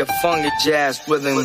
A funky jazz rhythm.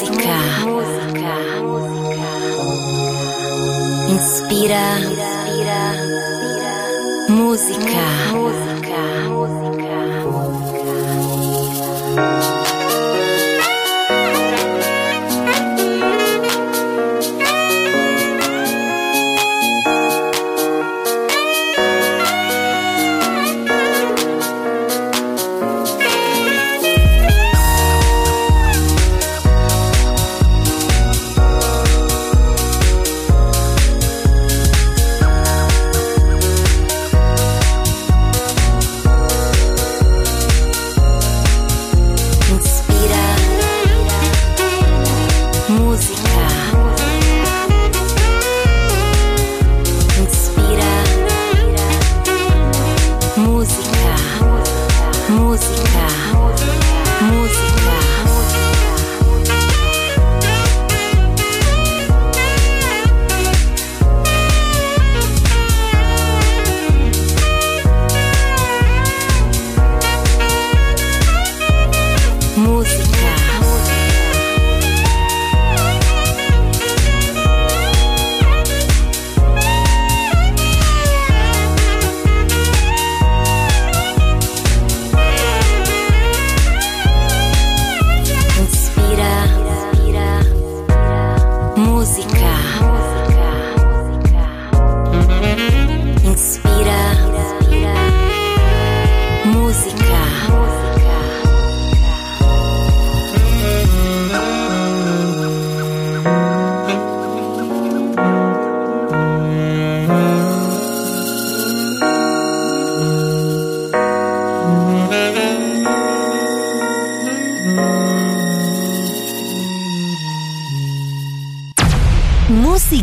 Música. Inspira. Música. Música.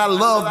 I love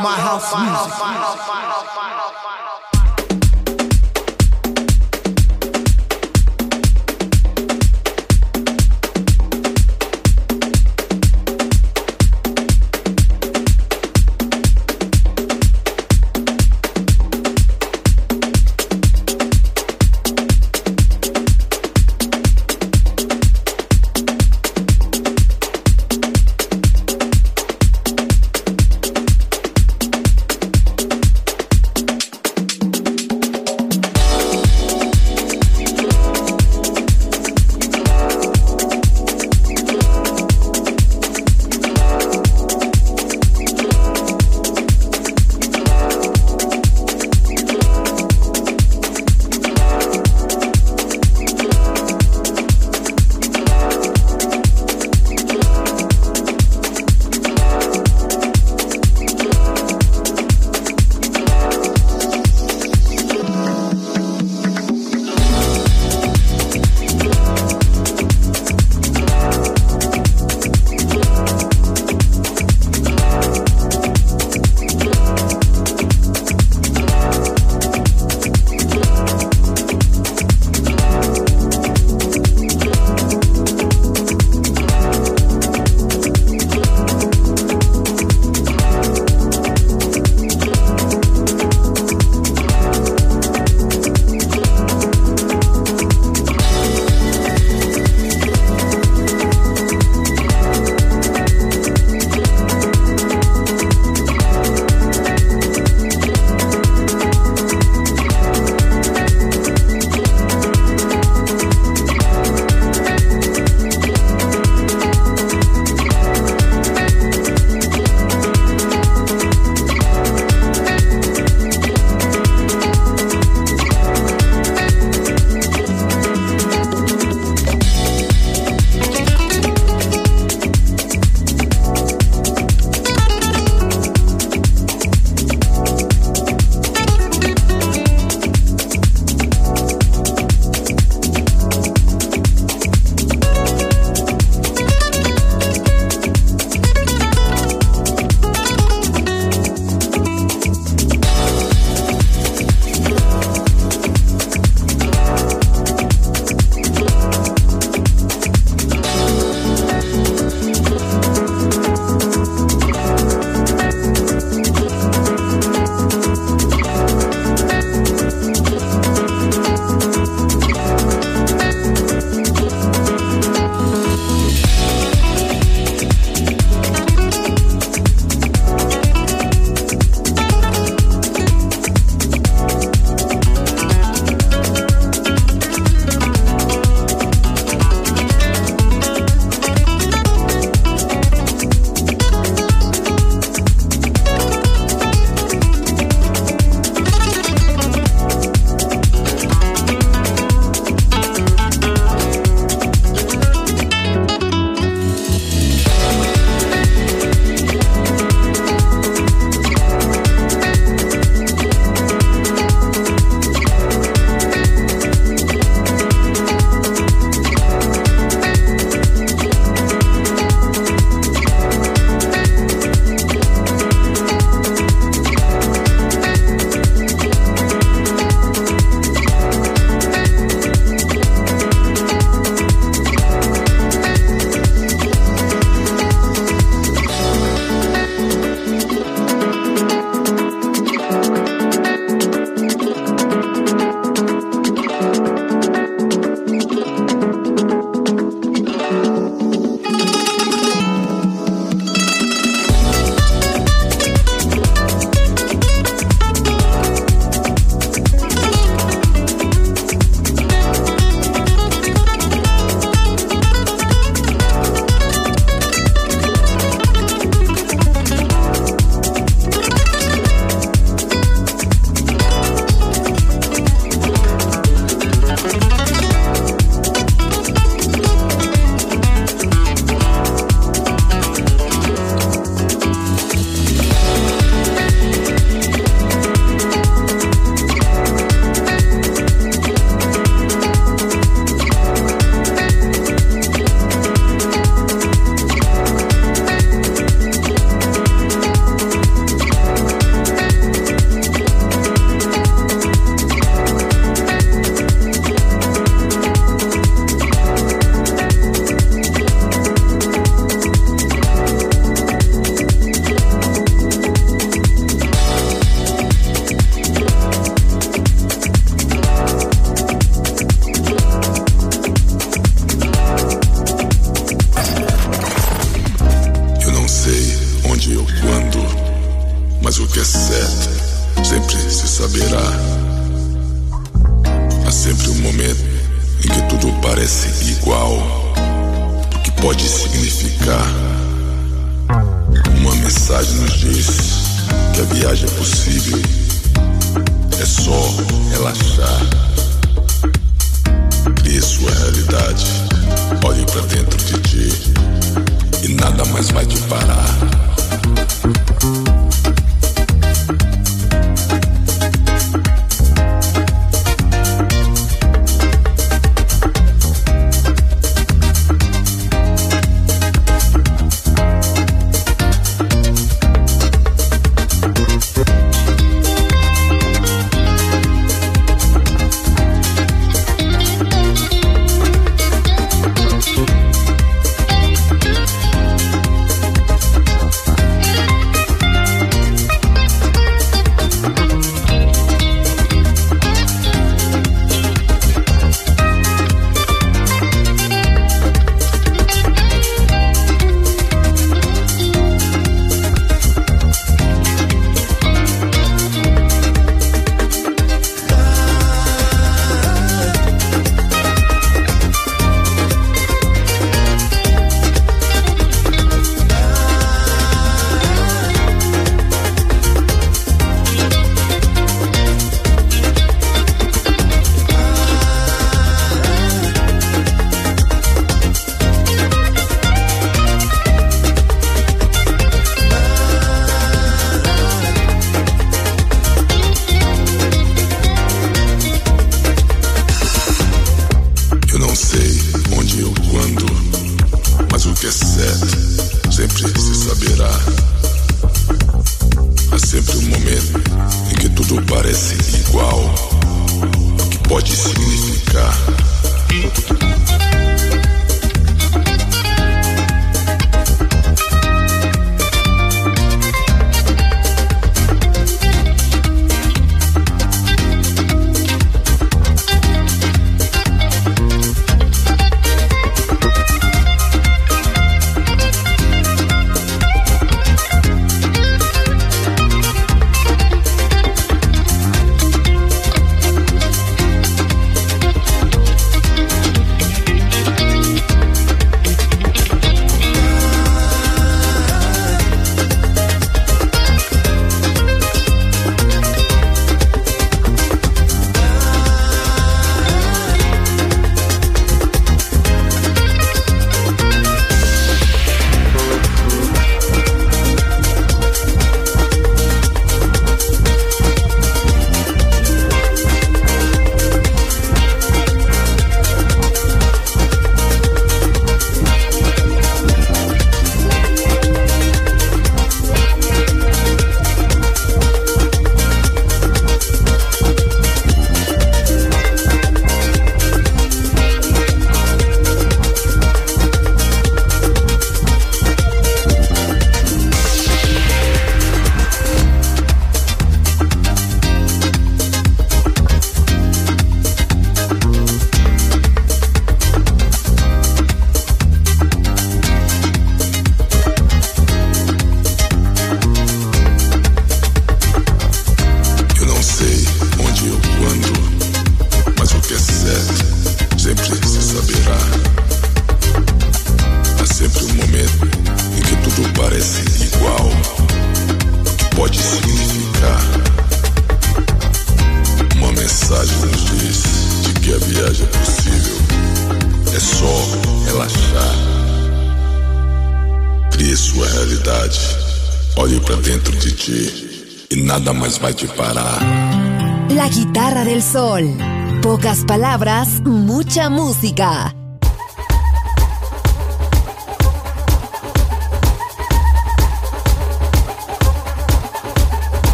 música.